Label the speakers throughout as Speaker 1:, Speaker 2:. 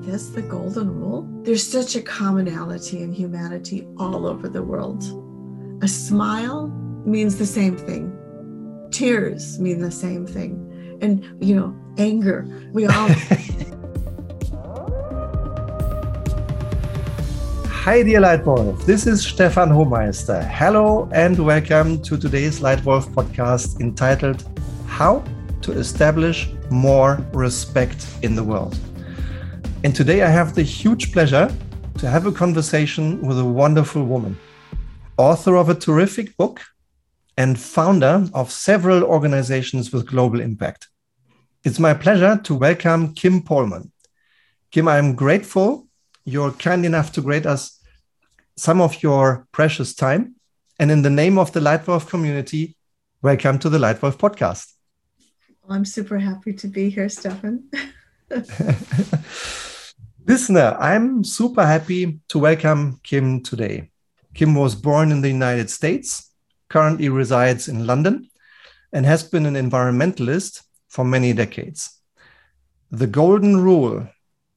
Speaker 1: this the golden rule? There's such a commonality in humanity all over the world. A smile means the same thing, tears mean the same thing, and, you know, anger. We all.
Speaker 2: Hi, dear Leitwolf. This is Stefan Homeister. Hello, and welcome to today's Leitwolf podcast entitled How to Establish More Respect in the World. And today I have the huge pleasure to have a conversation with a wonderful woman, author of a terrific book and founder of several organizations with global impact. It's my pleasure to welcome Kim Polman. Kim, I'm grateful you're kind enough to grant us some of your precious time. And in the name of the Leitwolf community, welcome to the Leitwolf podcast.
Speaker 1: I'm super happy to be here, Stefan.
Speaker 2: Listener, I'm super happy to welcome Kim today. Kim was born in the United States, currently resides in London, and has been an environmentalist for many decades. The golden rule,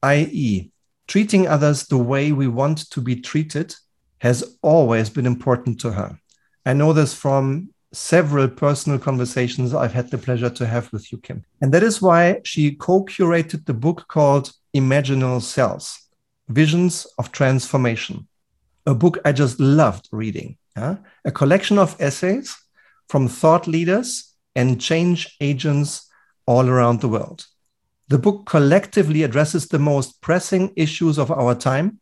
Speaker 2: i.e., treating others the way we want to be treated, has always been important to her. I know this from several personal conversations I've had the pleasure to have with you, Kim. And that is why she co curated the book called Imaginal Cells Visions of Transformation, a book I just loved reading. A collection of essays from thought leaders and change agents all around the world. The book collectively addresses the most pressing issues of our time,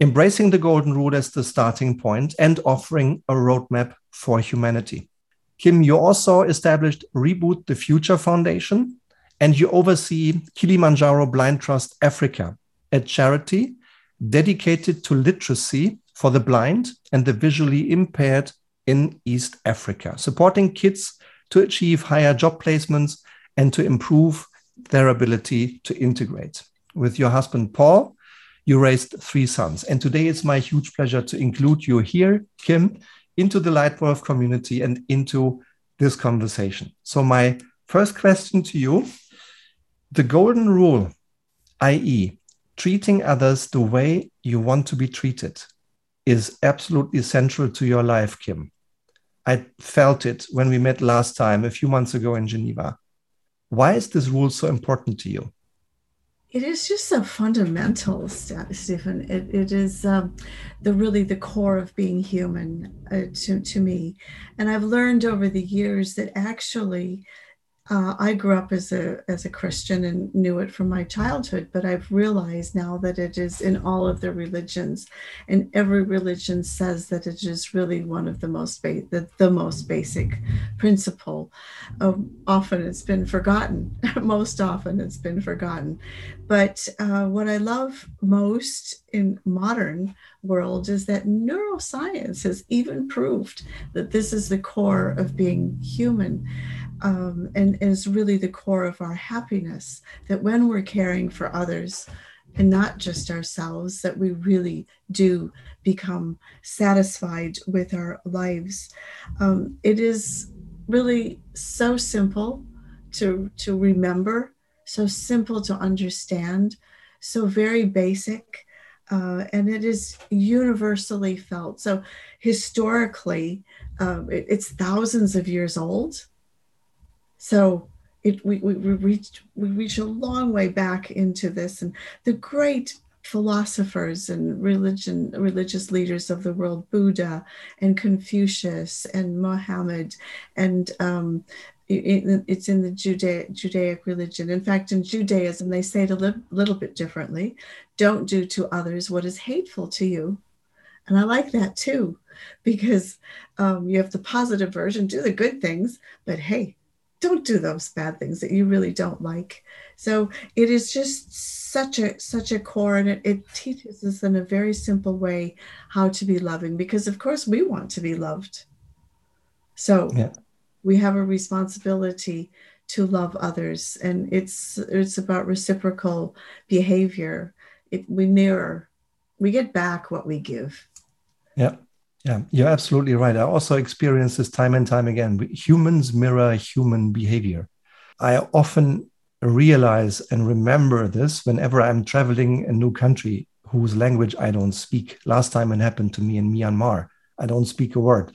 Speaker 2: embracing the Golden Rule as the starting point and offering a roadmap for humanity. Kim, you also established Reboot the Future Foundation, and you oversee Kilimanjaro Blind Trust Africa, a charity dedicated to literacy for the blind and the visually impaired in East Africa, supporting kids to achieve higher job placements and to improve their ability to integrate. With your husband, Paul, you raised three sons. And today it's my huge pleasure to include you here, Kim, into the Leitwolf community and into this conversation. So, my first question to you the golden rule, i.e., treating others the way you want to be treated, is absolutely central to your life, Kim. I felt it when we met last time a few months ago in Geneva. Why is this rule so important to you?
Speaker 1: It is just so fundamental, Stephen. It, it is um, the really the core of being human uh, to, to me. And I've learned over the years that actually uh, I grew up as a as a Christian and knew it from my childhood, but I've realized now that it is in all of the religions, and every religion says that it is really one of the most ba- the, the most basic principle. Um, often it's been forgotten. most often it's been forgotten, but uh, what I love most in modern world is that neuroscience has even proved that this is the core of being human um, and, is really the core of our happiness that when we're caring for others and not just ourselves that we really do become satisfied with our lives. Um, it is really so simple to to remember so simple to understand so very basic uh, and it is universally felt. So historically uh, it, it's thousands of years old so it, we, we, we reached we reach a long way back into this, and the great philosophers and religion religious leaders of the world, Buddha and Confucius and Mohammed, and um, it, it's in the Judaic, Judaic religion. In fact, in Judaism, they say it a li- little bit differently. Don't do to others what is hateful to you. And I like that too, because um, you have the positive version, do the good things, but hey, don't do those bad things that you really don't like. So it is just such a such a core and it, it teaches us in a very simple way how to be loving because of course we want to be loved. So yeah. we have a responsibility to love others and it's it's about reciprocal behavior. It, we mirror we get back what we give.
Speaker 2: Yeah yeah, you're absolutely right. I also experience this time and time again. Humans mirror human behavior. I often realize and remember this whenever I'm traveling a new country whose language I don't speak. Last time it happened to me in Myanmar. I don't speak a word.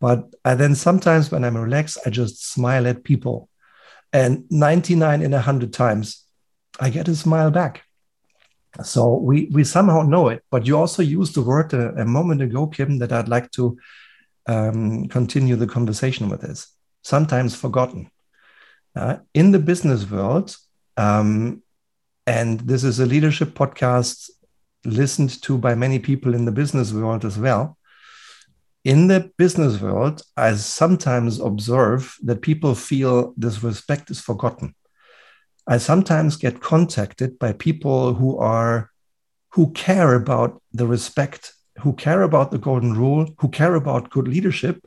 Speaker 2: But I then sometimes when I'm relaxed, I just smile at people. And 99 in 100 times, I get a smile back. So we, we somehow know it. But you also used the word a, a moment ago, Kim, that I'd like to um, continue the conversation with this. Sometimes forgotten. Uh, in the business world, um, and this is a leadership podcast listened to by many people in the business world as well. In the business world, I sometimes observe that people feel this respect is forgotten. I sometimes get contacted by people who are who care about the respect, who care about the golden rule, who care about good leadership,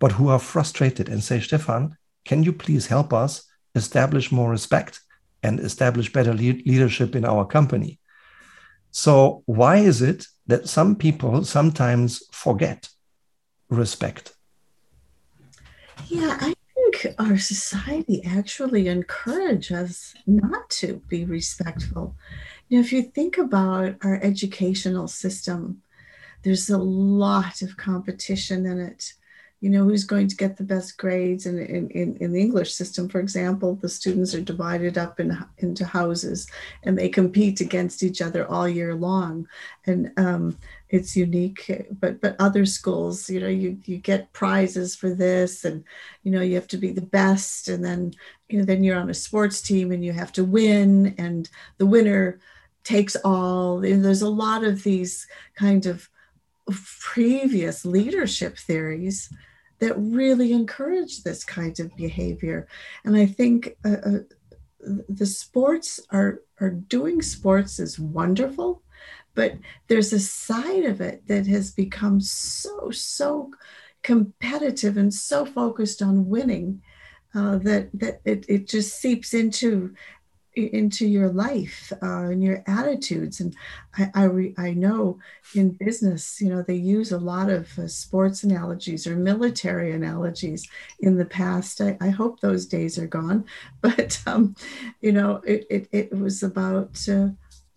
Speaker 2: but who are frustrated and say, Stefan, can you please help us establish more respect and establish better le- leadership in our company? So, why is it that some people sometimes forget respect?
Speaker 1: Yeah, I our society actually encourages us not to be respectful. You know, if you think about our educational system, there's a lot of competition in it. You know who's going to get the best grades and in, in, in, the english system? For example the students are divided up in, into houses and they compete against each other all year long. And um, it's unique but but other schools you know you, you get prizes for this and you know you have to be the best and then you know then you're on a sports team and you have to win and the winner takes all there's a lot of these kind of previous leadership theories that really encourage this kind of behavior. And I think uh, uh, the sports are, are doing sports is wonderful, but there's a side of it that has become so, so competitive and so focused on winning uh, that, that it, it just seeps into into your life uh, and your attitudes. And I, I, re, I, know in business, you know, they use a lot of uh, sports analogies or military analogies in the past. I, I hope those days are gone, but, um, you know, it, it, it was about uh,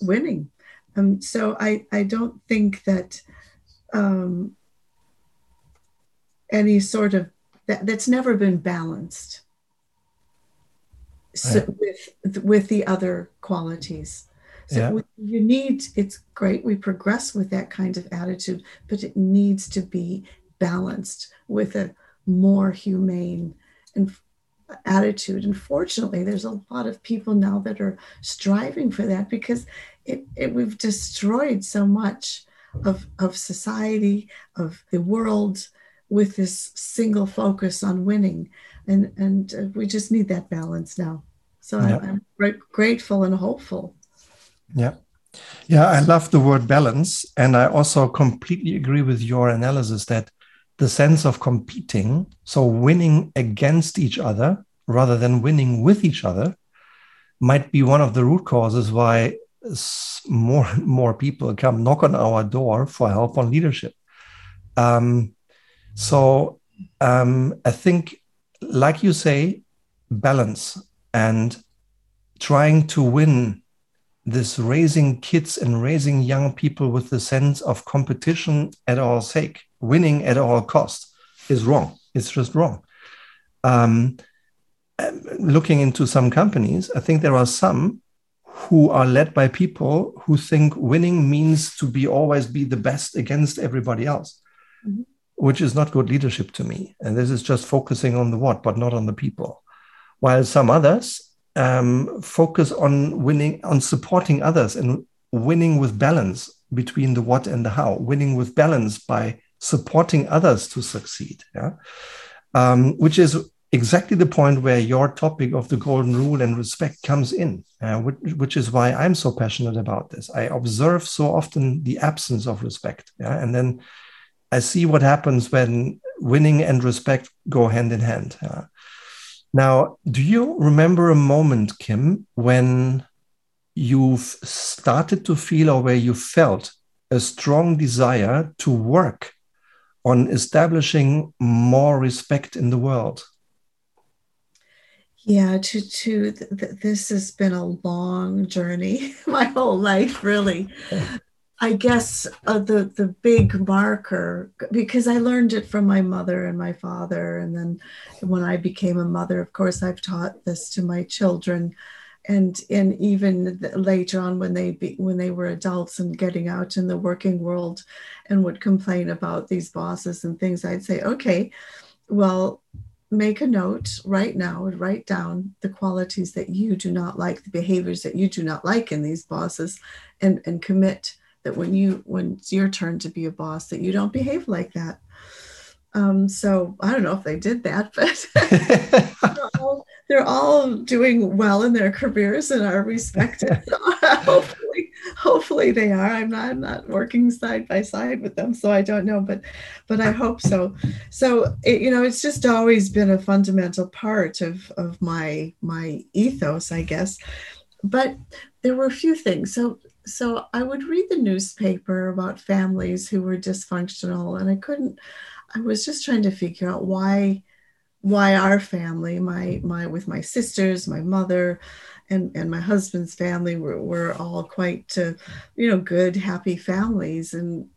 Speaker 1: winning. Um, so I, I don't think that um, any sort of that, that's never been balanced so with with the other qualities. So yeah. we, you need it's great we progress with that kind of attitude, but it needs to be balanced with a more humane and attitude. And fortunately, there's a lot of people now that are striving for that because it, it we've destroyed so much of, of society, of the world with this single focus on winning. And and uh, we just need that balance now. So yeah. I'm, I'm grateful and hopeful.
Speaker 2: Yeah. Yeah i love the word balance. And i also completely agree with your analysis that the sense of competing so winning against each other rather than winning with each other might be one of the root causes why more and more people come knock on our door for help on leadership um, so um, i think like you say, balance and trying to win this raising kids and raising young people with the sense of competition at all sake, winning at all cost is wrong. It's just wrong. Um, looking into some companies, I think there are some who are led by people who think winning means to be always be the best against everybody else. Mm-hmm which is not good leadership to me. And this is just focusing on the what, but not on the people. While some others um, focus on winning, on supporting others and winning with balance between the what and the how, winning with balance by supporting others to succeed. Yeah. Um, which is exactly the point where your topic of the golden rule and respect comes in, uh, which, which, is why I'm so passionate about this. I observe so often the absence of respect. Yeah. And then I see what happens when winning and respect go hand in hand. Uh, now, do you remember a moment, Kim, when you've started to feel or where you felt a strong desire to work on establishing more respect in the world?
Speaker 1: Yeah, to to th- th- this has been a long journey, my whole life, really. I guess uh, the the big marker because I learned it from my mother and my father, and then when I became a mother, of course, I've taught this to my children, and and even later on when they be, when they were adults and getting out in the working world, and would complain about these bosses and things, I'd say, okay, well, make a note right now and write down the qualities that you do not like, the behaviors that you do not like in these bosses, and and commit that when you when it's your turn to be a boss that you don't behave like that. Um, so i don't know if they did that but all, they're, all, doing well in their careers and are respected. So hopefully hopefully they are. I'm not i'm not working side by side with them so i don't know but but i hope so. So it, you know it's just always been a fundamental part of of my my ethos i guess. But there were a few things. So so I would read the newspaper about families who were dysfunctional, and I couldn't. I was just trying to figure out why, why our family, my my with my sisters, my mother, and and my husband's family were were all quite, uh, you know, good, happy families, and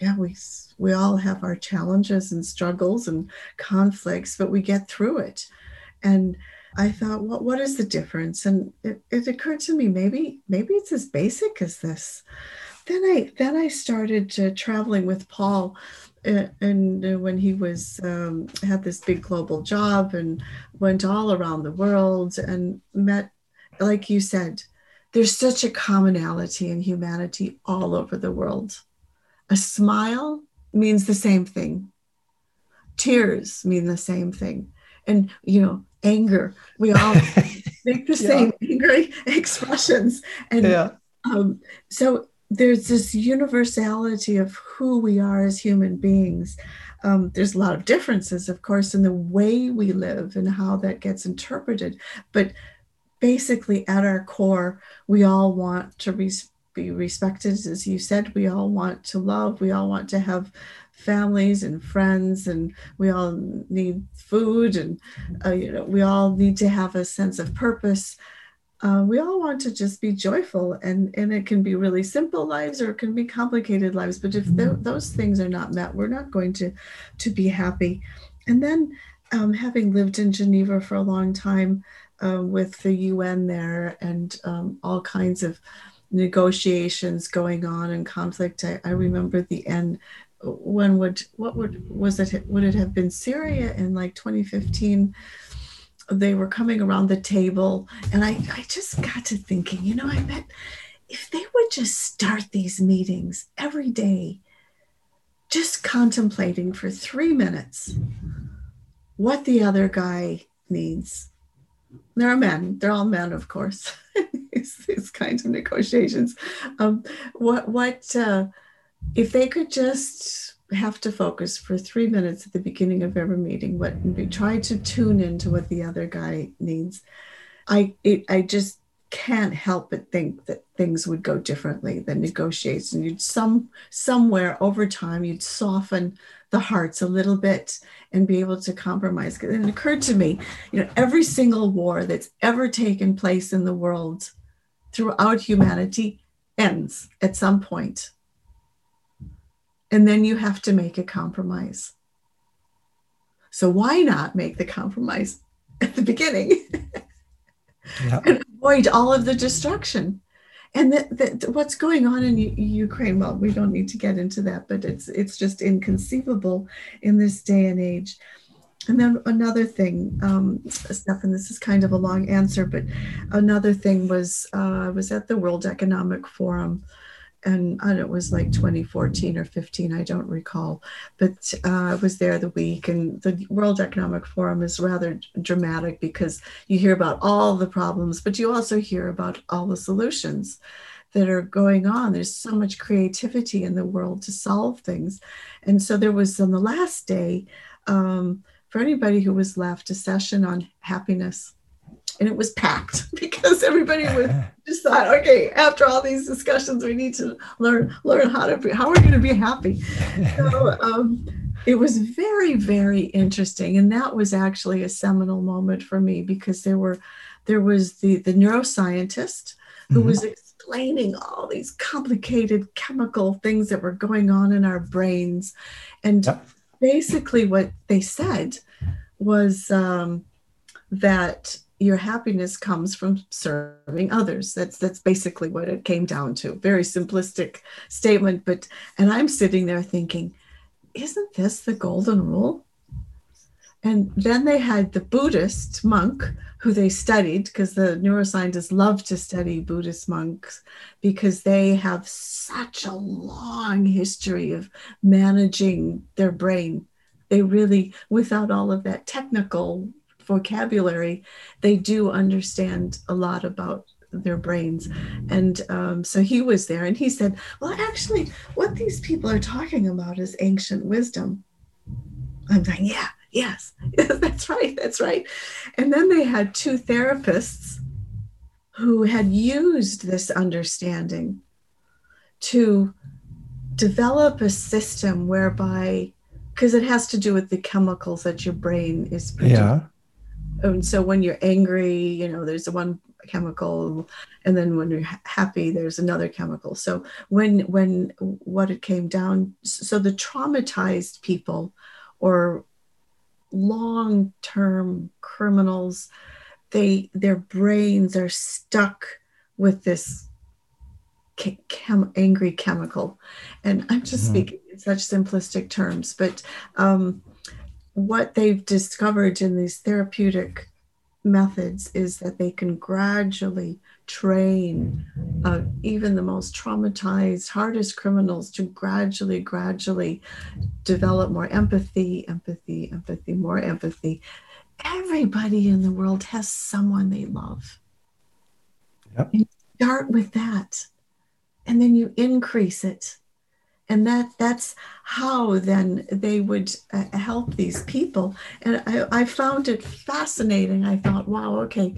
Speaker 1: yeah, we we all have our challenges and struggles and conflicts, but we get through it, and I thought, what what is the difference? And it, it occurred to me, maybe maybe it's as basic as this. Then I then I started uh, traveling with Paul, and when he was um, had this big global job and went all around the world and met, like you said, there's such a commonality in humanity all over the world. A smile means the same thing. Tears mean the same thing. And you know, anger. We all make the same angry expressions. And yeah. um, so there's this universality of who we are as human beings. Um, there's a lot of differences, of course, in the way we live and how that gets interpreted. But basically, at our core, we all want to res- be respected. As you said, we all want to love. We all want to have families and friends and we all need food and uh, you know we all need to have a sense of purpose uh, we all want to just be joyful and and it can be really simple lives or it can be complicated lives but if th- those things are not met we're not going to to be happy. And then um, having lived in geneva for a long time uh, with the un there and um, all kinds of negotiations going on and conflict I, I remember the end. When would what would was it would it have been Syria in like 2015 they were coming around the table and I, I just got to thinking you know I bet if they would just start these meetings every day just contemplating for three minutes what the other guy needs. There are men they're all men of course these, these kinds of negotiations. Um, what what uh, if they could just have to focus for three minutes at the beginning of every meeting, what try to tune into what the other guy needs. I it, I just can't help but think that things would go differently than negotiation. You'd some somewhere over time you'd soften the hearts a little bit and be able to compromise. And it occurred to me, you know, every single war that's ever taken place in the world throughout humanity ends at some point and then you have to make a compromise. So why not make the compromise at the beginning yeah. and avoid all of the destruction? And that, what's going on in U- Ukraine? Well, we don't need to get into that, but it's it's just inconceivable in this day and age. And then another thing, um, Stefan, this is kind of a long answer, but another thing was uh, I was at the World Economic Forum and it was like 2014 or 15, I don't recall, but uh, I was there the week, and the World Economic Forum is rather dramatic because you hear about all the problems, but you also hear about all the solutions that are going on. There's so much creativity in the world to solve things, and so there was on the last day. Um, for anybody who was left, a session on happiness and it was packed because everybody was just thought, okay, after all these discussions, we need to learn learn how to be how are going to be happy. So, um, it was very very interesting and that was actually a seminal moment for me because there were there was the the neuroscientist who mm-hmm. was explaining all these complicated chemical things that were going on in our brains and yep. basically what they said was um, that your happiness comes from serving others that's that's basically what it came down to very simplistic statement but and i'm sitting there thinking isn't this the golden rule? And then they had the Buddhist monk who they studied because the neuroscientists love to study Buddhist monks because they have such a long history of managing their brain. They really, without all of that technical vocabulary, they do understand a lot about their brains. And um, so he was there and he said, Well, actually, what these people are talking about is ancient wisdom. I'm saying, Yeah, yes, yes, that's right, that's right. And then they had two therapists who had used this understanding to develop a system whereby because it has to do with the chemicals that your brain is producing. Yeah. And so when you're angry, you know, there's the one chemical and then when you're happy there's another chemical so when when what it came down so the traumatized people or long term criminals they their brains are stuck with this chem, angry chemical and i'm just mm-hmm. speaking in such simplistic terms but um, what they've discovered in these therapeutic methods is that they can gradually train uh, even the most traumatized, hardest criminals to gradually, gradually develop more empathy, empathy, empathy, more empathy. Everybody in the world has someone they love. Yep. start with that, and then you increase it and that that's how then they would uh, help these people. And I, I found it fascinating. I thought wow okay.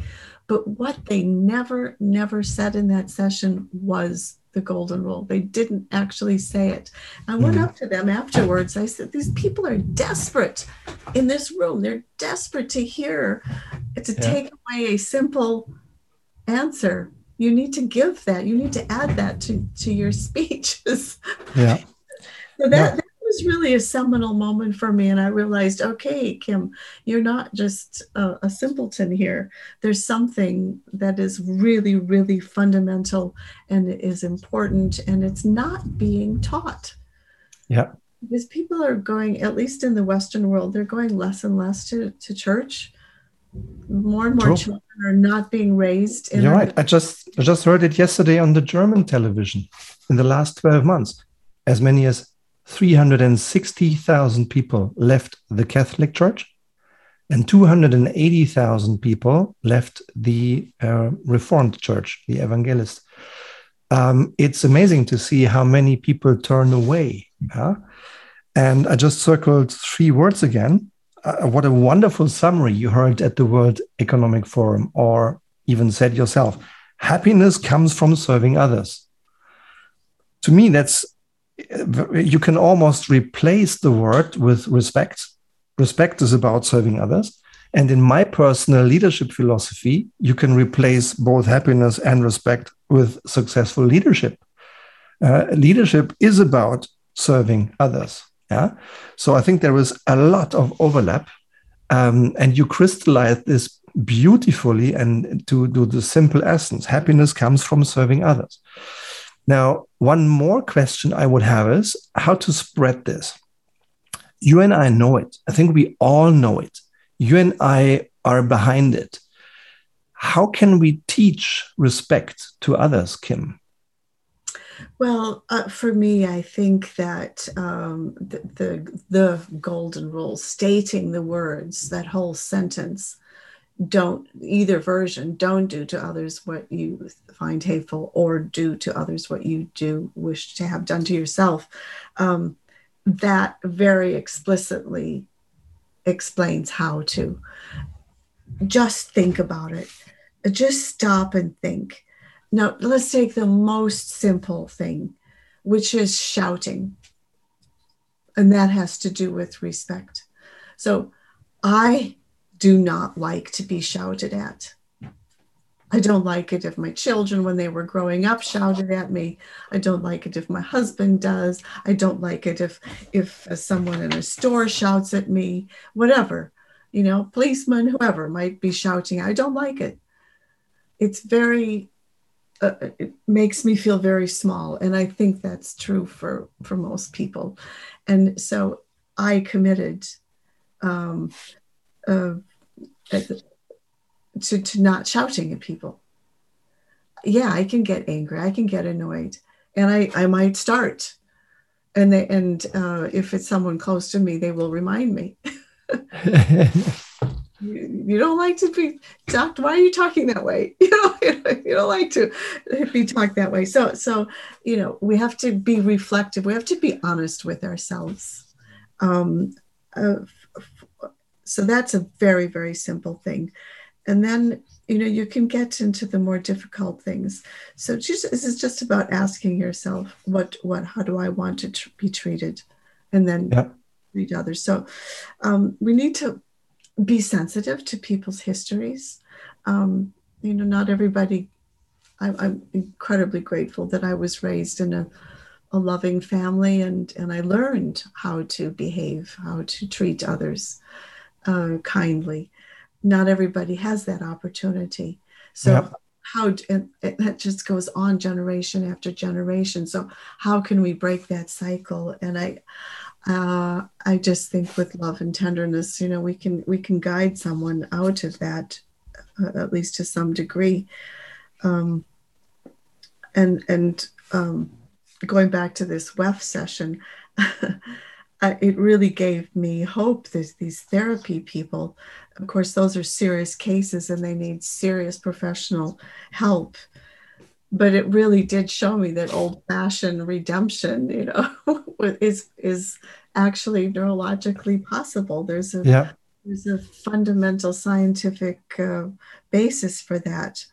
Speaker 1: But what they never never said in that session was the golden rule. They didn't actually say it. I went mm-hmm. up to them afterwards. I said these people are desperate in this room. They're desperate to hear to yeah. take away a simple answer you need to give that you need to add that to to your speeches.
Speaker 2: Yeah.
Speaker 1: So that, yeah. that was really a seminal moment for me and i realized okay kim you're not just a, a simpleton here. There's something that is really really fundamental and is important and it's not being taught.
Speaker 2: Yeah.
Speaker 1: Because people are going at least in the western world they're going less and less to, to church more and more True. children are not being raised.
Speaker 2: In You're right. I just I just heard it yesterday on the German television. In the last 12 months, as many as 360,000 people left the Catholic Church, and 280,000 people left the uh, Reformed Church, the Evangelist. Um, it's amazing to see how many people turn away. Huh? And I just circled three words again uh, what a wonderful summary you heard at the World Economic Forum, or even said yourself. Happiness comes from serving others. To me, that's you can almost replace the word with respect. Respect is about serving others. And in my personal leadership philosophy, you can replace both happiness and respect with successful leadership. Uh, leadership is about serving others. Yeah. So I think there is a lot of overlap. Um, and you crystallize this beautifully and to do the simple essence happiness comes from serving others. Now, one more question I would have is how to spread this. You and I know it. I think we all know it. You and I are behind it. How can we teach respect to others, Kim?
Speaker 1: Well, uh, for me, I think that um, the, the, the golden rule, stating the words, that whole sentence, don't either version, don't do to others what you find hateful, or do to others what you do wish to have done to yourself. Um, that very explicitly explains how to just think about it. Just stop and think now, let's take the most simple thing, which is shouting. and that has to do with respect. So I do not like to be shouted at. I don't like it if my children, when they were growing up, shouted at me. I don't like it if my husband does. I don't like it if if someone in a store shouts at me. Whatever, you know, policeman, whoever might be shouting. I don't like it. It's very. Uh, it makes me feel very small, and I think that's true for for most people. And so I committed um, uh, the, to, to not shouting at people. Yeah, I can get angry. I can get annoyed, and I I might start, and they and uh, if it's someone close to me, they will remind me. you, you, don't like to be talked. Why are you talking that way? You know, you don't like to be talked that way. So so you know, we have to be reflective. We have to be honest with ourselves. Um, uh, so that's a very very simple thing and then you know you can get into the more difficult things so just, this is just about asking yourself what what how do i want to tr- be treated and then yeah. treat others so um, we need to be sensitive to people's histories um, you know not everybody I, i'm incredibly grateful that i was raised in a a loving family and and i learned how to behave how to treat others uh, kindly not everybody has that opportunity. So yep. how and that just goes on generation after generation. So how can we break that cycle? And I uh, I just think with love and tenderness, you know, we can we can guide someone out of that, uh, at least to some degree. Um, and and um, going back to this WEF session, it really gave me hope. There's these therapy people of course, those are serious cases and they need serious professional help. But it really did show me that old-fashioned redemption, you know, is is actually neurologically possible. There's a yeah. there's a fundamental scientific uh, basis for that.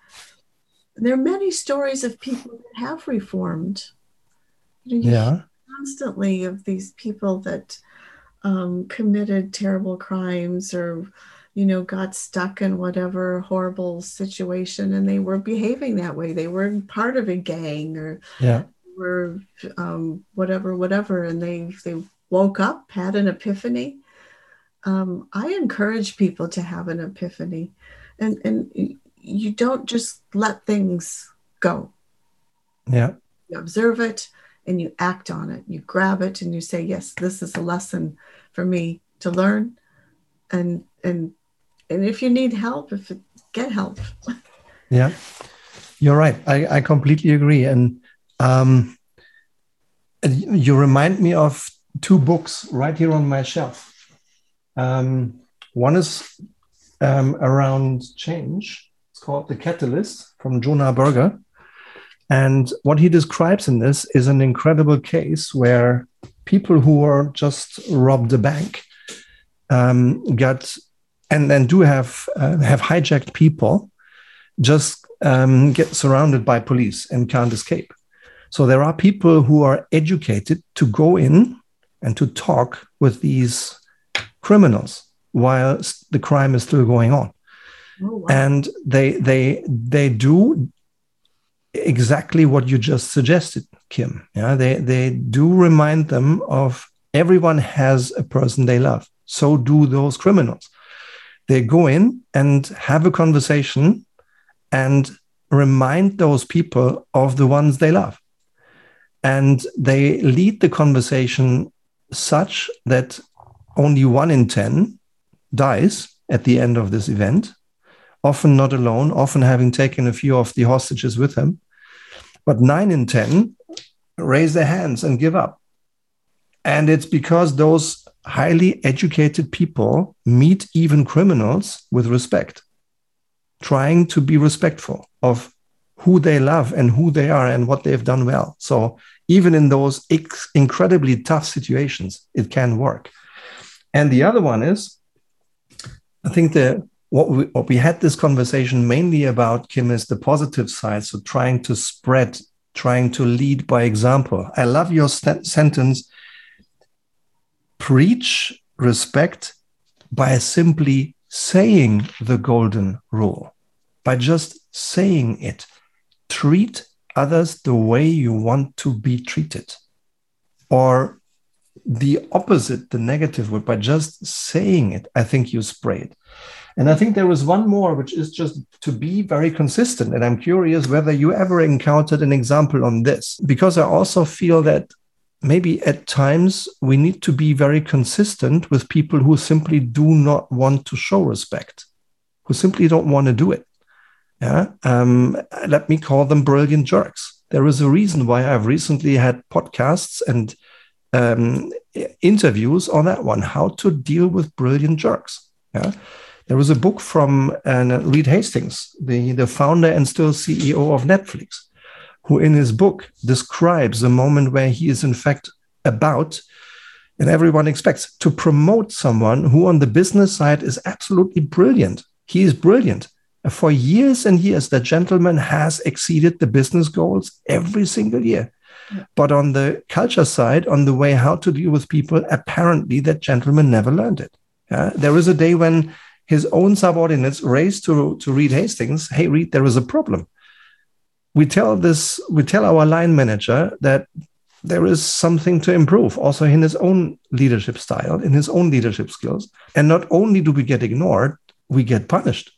Speaker 1: There are many stories of people that have reformed. You know, yeah, constantly of these people that um, committed terrible crimes or you know, got stuck in whatever horrible situation and they were behaving that way. They were part of a gang or yeah. were um, whatever, whatever. And they, they woke up, had an epiphany. Um, I encourage people to have an epiphany and, and you don't just let things go.
Speaker 2: Yeah.
Speaker 1: You observe it and you act on it. You grab it and you say, yes, this is a lesson for me to learn and and and if you need help, if it, get help.
Speaker 2: yeah, you're right. I, I completely agree. And um, you remind me of two books right here on my shelf. Um, one is um, around change. It's called The Catalyst from Jonah Berger. And what he describes in this is an incredible case where people who were just robbed a bank um, got and then do have uh, have hijacked people just um, get surrounded by police and can't escape. So there are people who are educated to go in and to talk with these criminals while the crime is still going on. Oh, wow. And they they they do exactly what you just suggested, Kim. Yeah, they they do remind them of everyone has a person they love. So do those criminals. They go in and have a conversation and remind those people of the ones they love. And they lead the conversation such that only one in 10 dies at the end of this event, often not alone, often having taken a few of the hostages with him. But nine in 10 raise their hands and give up. And it's because those highly educated people meet even criminals with respect, trying to be respectful of who they love and who they are and what they've done well. So even in those incredibly tough situations, it can work. And the other one is, I think that what we, what we had this conversation mainly about, Kim, is the positive side. So trying to spread, trying to lead by example. I love your st- sentence preach respect by simply saying the golden rule, by just saying it. Treat others the way you want to be treated. Or the opposite, the negative word, by just saying it, I think you spray it. And I think there is one more, which is just to be very consistent. And I'm curious whether you ever encountered an example on this, because I also feel that maybe at times we need to be very consistent with people who simply do not want to show respect, who simply don't want to do it. Yeah. Um, let me call them brilliant jerks. There is a reason why I've recently had podcasts and um, interviews on that one how to deal with brilliant jerks. Yeah. There was a book from uh, Reed Hastings, the, the founder and still CEO of Netflix, who in his book describes the moment where he is, in fact, about, and everyone expects, to promote someone who on the business side is absolutely brilliant. He is brilliant. For years and years, that gentleman has exceeded the business goals every single year. But on the culture side, on the way how to deal with people, apparently that gentleman never learned it. There was a day when his own subordinates raised to, to Reed Hastings, hey, Reed, there is a problem. We tell this, we tell our line manager that there is something to improve also in his own leadership style, in his own leadership skills. And not only do we get ignored, we get punished.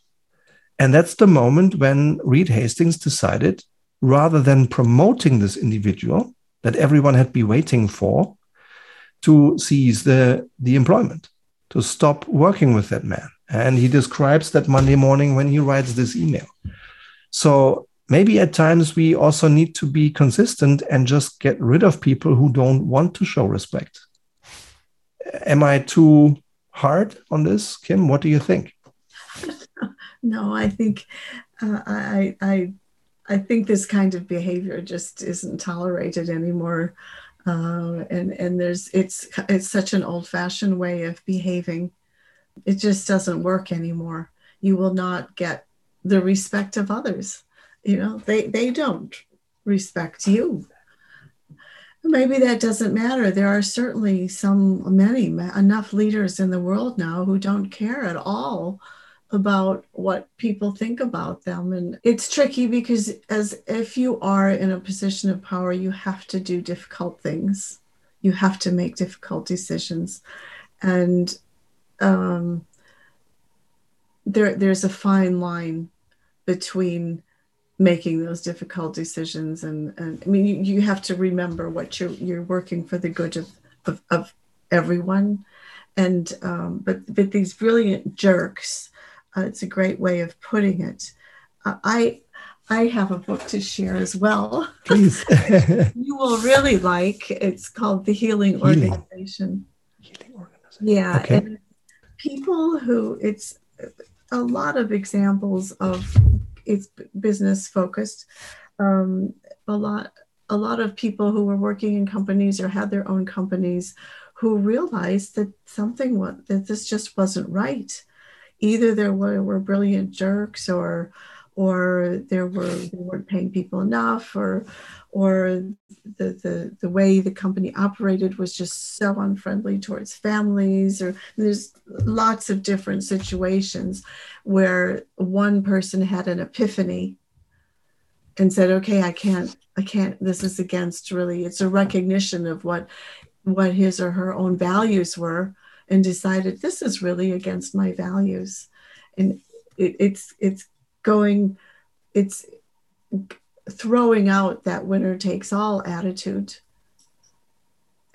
Speaker 2: And that's the moment when Reed Hastings decided rather than promoting this individual that everyone had been waiting for to seize the, the employment, to stop working with that man. And he describes that Monday morning when he writes this email. So maybe at times we also need to be consistent and just get rid of people who don't want to show respect. Am I too hard on this, Kim? What do you think?
Speaker 1: No, I think uh, I I I think this kind of behavior just isn't tolerated anymore. Uh, and and there's it's it's such an old-fashioned way of behaving. It just doesn't work anymore. You will not get the respect of others. You know, they they don't respect you. Maybe that doesn't matter. There are certainly some many enough leaders in the world now who don't care at all about what people think about them and it's tricky because as if you are in a position of power you have to do difficult things you have to make difficult decisions and um, there there's a fine line between making those difficult decisions and, and i mean you, you have to remember what you're you're working for the good of of, of everyone and um, but but these brilliant jerks uh, it's a great way of putting it. Uh, I I have a book to share as well.
Speaker 2: Please.
Speaker 1: you will really like. It's called The Healing, Healing. Organization. Healing Organization. Yeah. Okay. And people who it's a lot of examples of it's business focused. Um, a lot a lot of people who were working in companies or had their own companies who realized that something that this just wasn't right either there were, were brilliant jerks or or there were they weren't paying people enough or or the, the the way the company operated was just so unfriendly towards families or there's lots of different situations where one person had an epiphany and said okay i can't i can't this is against really it's a recognition of what what his or her own values were and decided this is really against my values. And it, it's it's going it's throwing out that winner takes all attitude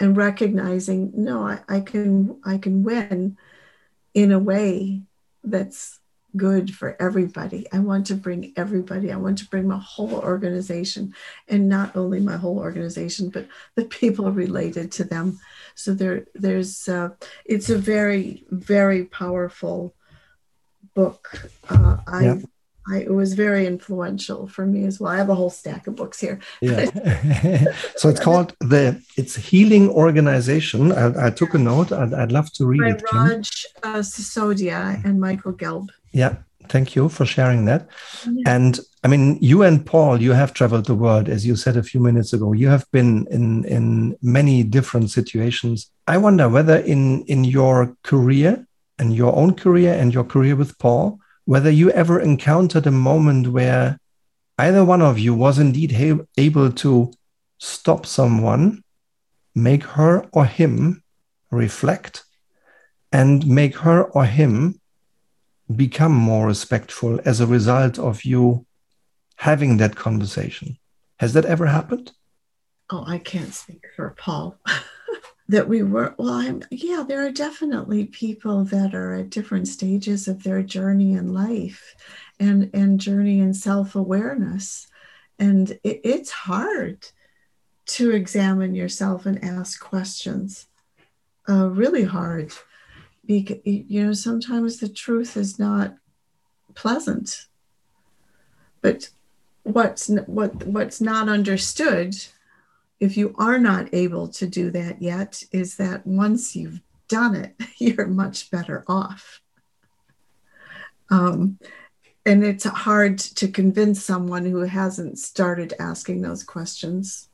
Speaker 1: and recognizing no I, I can i can win in a way that's good for everybody. I want to bring everybody. I want to bring my whole organization, and not only my whole organization, but the people related to them. So there, there's, uh, it's a very, very powerful book. Uh, I. I, it was very influential for me as well. I have a whole stack of books here.
Speaker 2: Yeah. so it's called the it's Healing Organization. I, I took a note. I'd, I'd, love to read it.
Speaker 1: By
Speaker 2: it.
Speaker 1: Raj uh, Sisodia and Michael Gelb.
Speaker 2: Yeah, Thank you for sharing that. Yeah. And I mean, you and Paul, you have traveled the world, as you said a few minutes ago. You have been in in many different situations. I wonder whether in in your career and your own career and your career with Paul, whether you ever encountered a moment where either one of you was indeed able to stop someone, make her or him reflect, and make her or him become more respectful as a result of you having that conversation. Has that ever happened?
Speaker 1: Oh, I can't speak for Paul. that we were, well, I'm, yeah, there are definitely people that are at different stages of their journey in life and, and journey in self awareness. And it, it's hard to examine yourself and ask questions. Uh, really hard because you know sometimes the truth is not pleasant but what's what what's not understood if you are not able to do that yet is that once you've done it you're much better off. Um, and it's hard to convince someone who hasn't started asking those questions.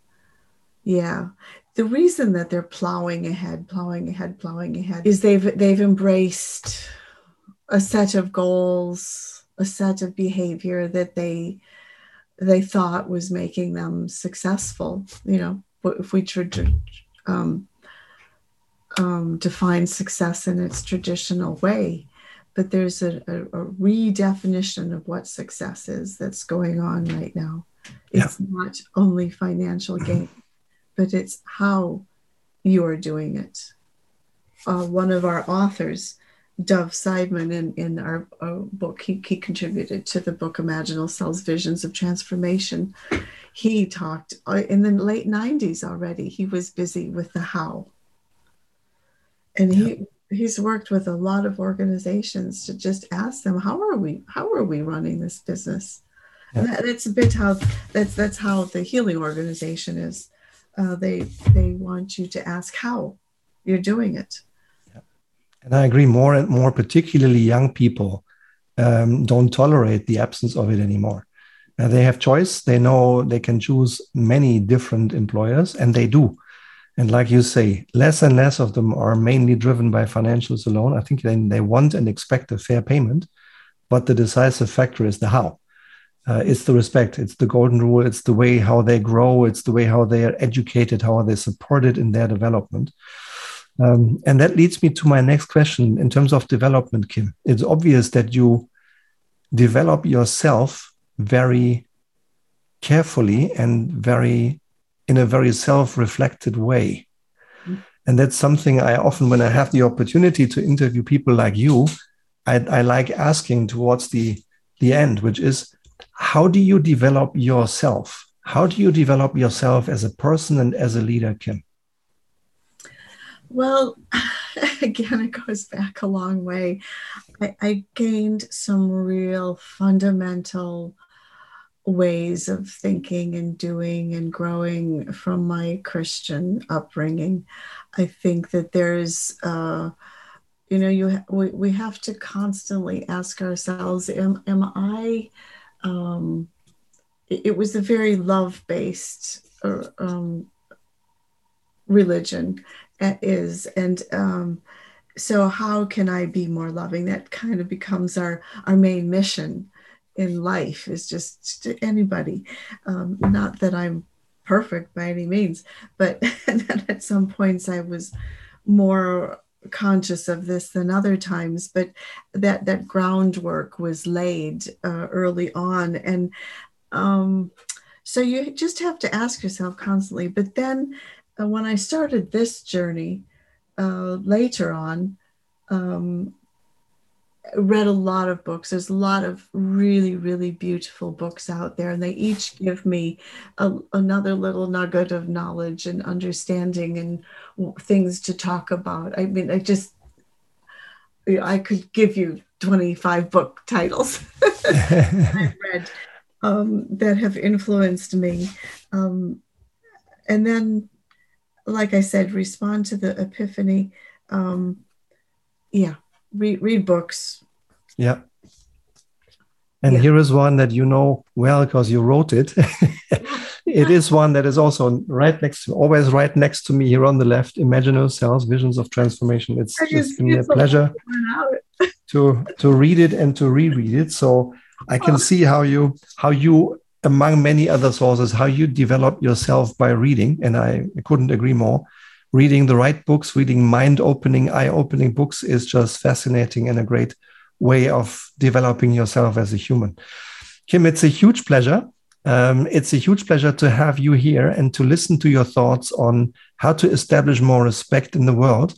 Speaker 1: Yeah. The reason that they're plowing ahead, plowing ahead, plowing ahead is they've they've embraced a set of goals, a set of behavior that they they thought was making them successful. You know, if we should um, um, define success in its traditional way, but there's a, a, a, redefinition of what success is that's going on right now. It's yeah. not only financial gain but it's how you are doing it. Uh, one of our authors, Dov Seidman, in, in our, our book, he, he contributed to the book Imaginal Cells Visions of Transformation. He talked uh, in the late 90s already, he was busy with the how. And he he's worked with a lot of organizations to just ask them how are we how are we running this business yeah. and that, that's a bit how that's that's how the healing organization is uh, they they want you to ask how you're doing it.
Speaker 2: And I agree. More and more, particularly young people, um, don't tolerate the absence of it anymore. Uh, they have choice. They know they can choose many different employers, and they do. And like you say, less and less of them are mainly driven by financials alone. I think they, they want and expect a fair payment, but the decisive factor is the how uh, it's the respect it's the golden rule it's the way how they grow it's the way how they are educated how are they supported in their development um, and that leads me to my next question in terms of development kim it's obvious that you develop yourself very carefully and very in a very self-reflected way mm-hmm. and that's something i often when i have the opportunity to interview people like you I, I like asking towards the the end which is how do you develop yourself? How do you develop yourself as a person and as a leader, Kim?
Speaker 1: Well, again, it goes back a long way. I, I gained some real fundamental ways of thinking and doing and growing from my Christian upbringing. I think that there's, uh, you know, you we, we have to constantly ask ourselves, am, am I um, it, was a very love based uh, um, religion is and um, so how can i be more loving that kind of becomes our our main mission in life is just to anybody um, not that i'm perfect by any means but at some points i was more conscious of this than other times, but that that groundwork was laid uh, early on, and um, so you just have to ask yourself constantly. But then, when I started this journey uh, later on, um, read a lot of books. There's a lot of really, really beautiful books out there, and they each give me a, another little nugget of knowledge and understanding and things to talk about. I mean, I just, I could give you 25 book titles read um, that have influenced me. Um, and then, like I said, respond to the epiphany. Um, yeah read read books.
Speaker 2: Yeah. And
Speaker 1: Yeah.
Speaker 2: here is one that you know well because you wrote it. it is one that is also right next to, always right next to me here on the left. Imaginal Cells, visions of transformation. It's
Speaker 1: I
Speaker 2: just
Speaker 1: just
Speaker 2: been a pleasure to to read it and to reread it. So I can
Speaker 1: Oh.
Speaker 2: see how you how you among many other sources how you develop yourself by reading, and I couldn't agree more. Reading the right books, reading mind-opening, eye-opening books is just fascinating and a great way of developing yourself as a human. Kim, it's a huge pleasure. Um, it's a huge pleasure to have you here and to listen to your thoughts on how to establish more respect in the world.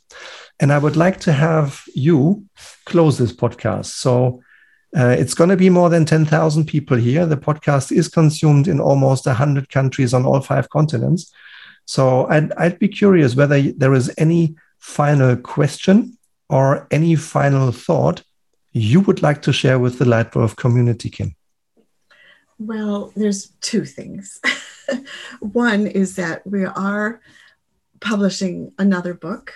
Speaker 2: And I would like to have you close this podcast. So uh, it's going to be more than 10,000 people here. The podcast is consumed in almost 100 countries on all five continents. So I'd, I'd be curious whether there is any final question or any final thought you would like to share with the Leitwolf community, Kim.
Speaker 1: Well, there's two things. One is that we are publishing another book,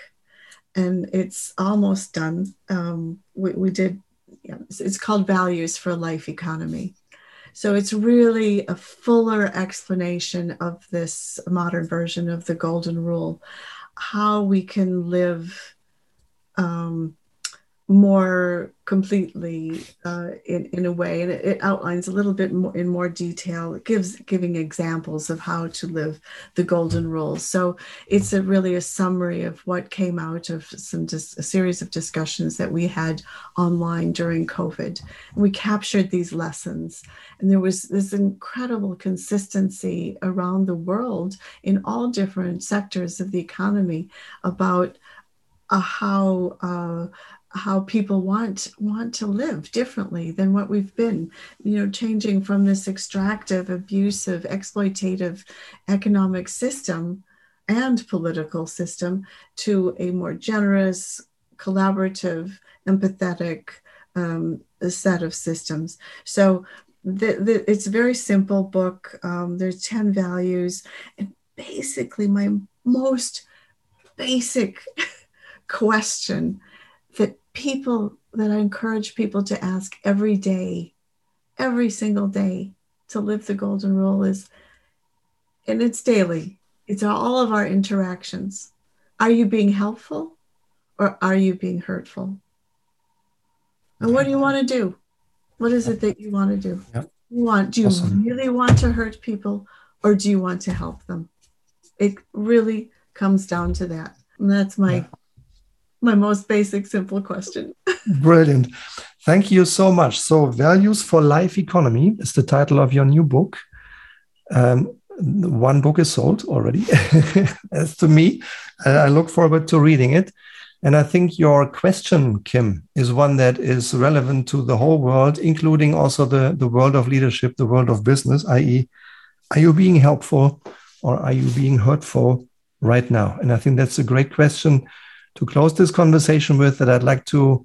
Speaker 1: and it's almost done. Um, we, we did, it's- called Values for Life Economy. So it's really a fuller explanation of this modern version of the Golden Rule, how we can live um, more completely uh, in, in a way and it, it outlines a little bit more in more detail. It gives giving examples of how to live the golden rule. So it's a really a summary of what came out of some dis- a series of discussions that we had online during covid. We captured these lessons and there was this incredible consistency around the world in all different sectors of the economy about uh, how uh, how people want want to live differently than what we've been you know changing from this extractive abusive exploitative economic system and political system to a more generous collaborative empathetic um, set of systems. So the, the, it's a very simple book. Um, there's 10 values. And basically my most basic question that people that I encourage people to ask every day, every single day to live the golden rule is, and it's daily, it's all of our interactions. Are you being helpful or are you being hurtful? And what do you want to do? What is it that you want to do?
Speaker 2: Yep.
Speaker 1: You want do you
Speaker 2: Awesome.
Speaker 1: really want to hurt people or do you want to help them? It really comes down to that. And that's my
Speaker 2: Yeah.
Speaker 1: My most basic simple question.
Speaker 2: Brilliant. Thank you so much. So, Values for Life Economy is the title of your new book. Um, one book is sold already. As to me, I look forward to reading it. And I think your question, Kim, is one that is relevant to the whole world, including also the, the world of leadership, the world of business, i.e., are you being helpful or are you being hurtful right now? And I think that's a great question to close this conversation with that I'd like to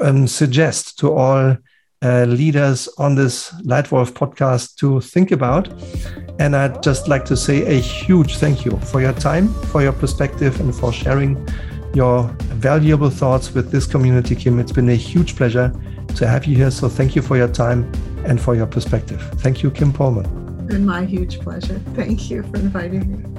Speaker 2: um, suggest to all uh, leaders on this Leitwolf podcast to think about. And I'd just like to say a huge thank you for your time, for your perspective, and for sharing your valuable thoughts with this community, Kim. It's been a huge pleasure to have you here. So thank you for your time and for your perspective. Thank you, Kim
Speaker 1: Polman. Been my huge pleasure. Thank you for inviting me.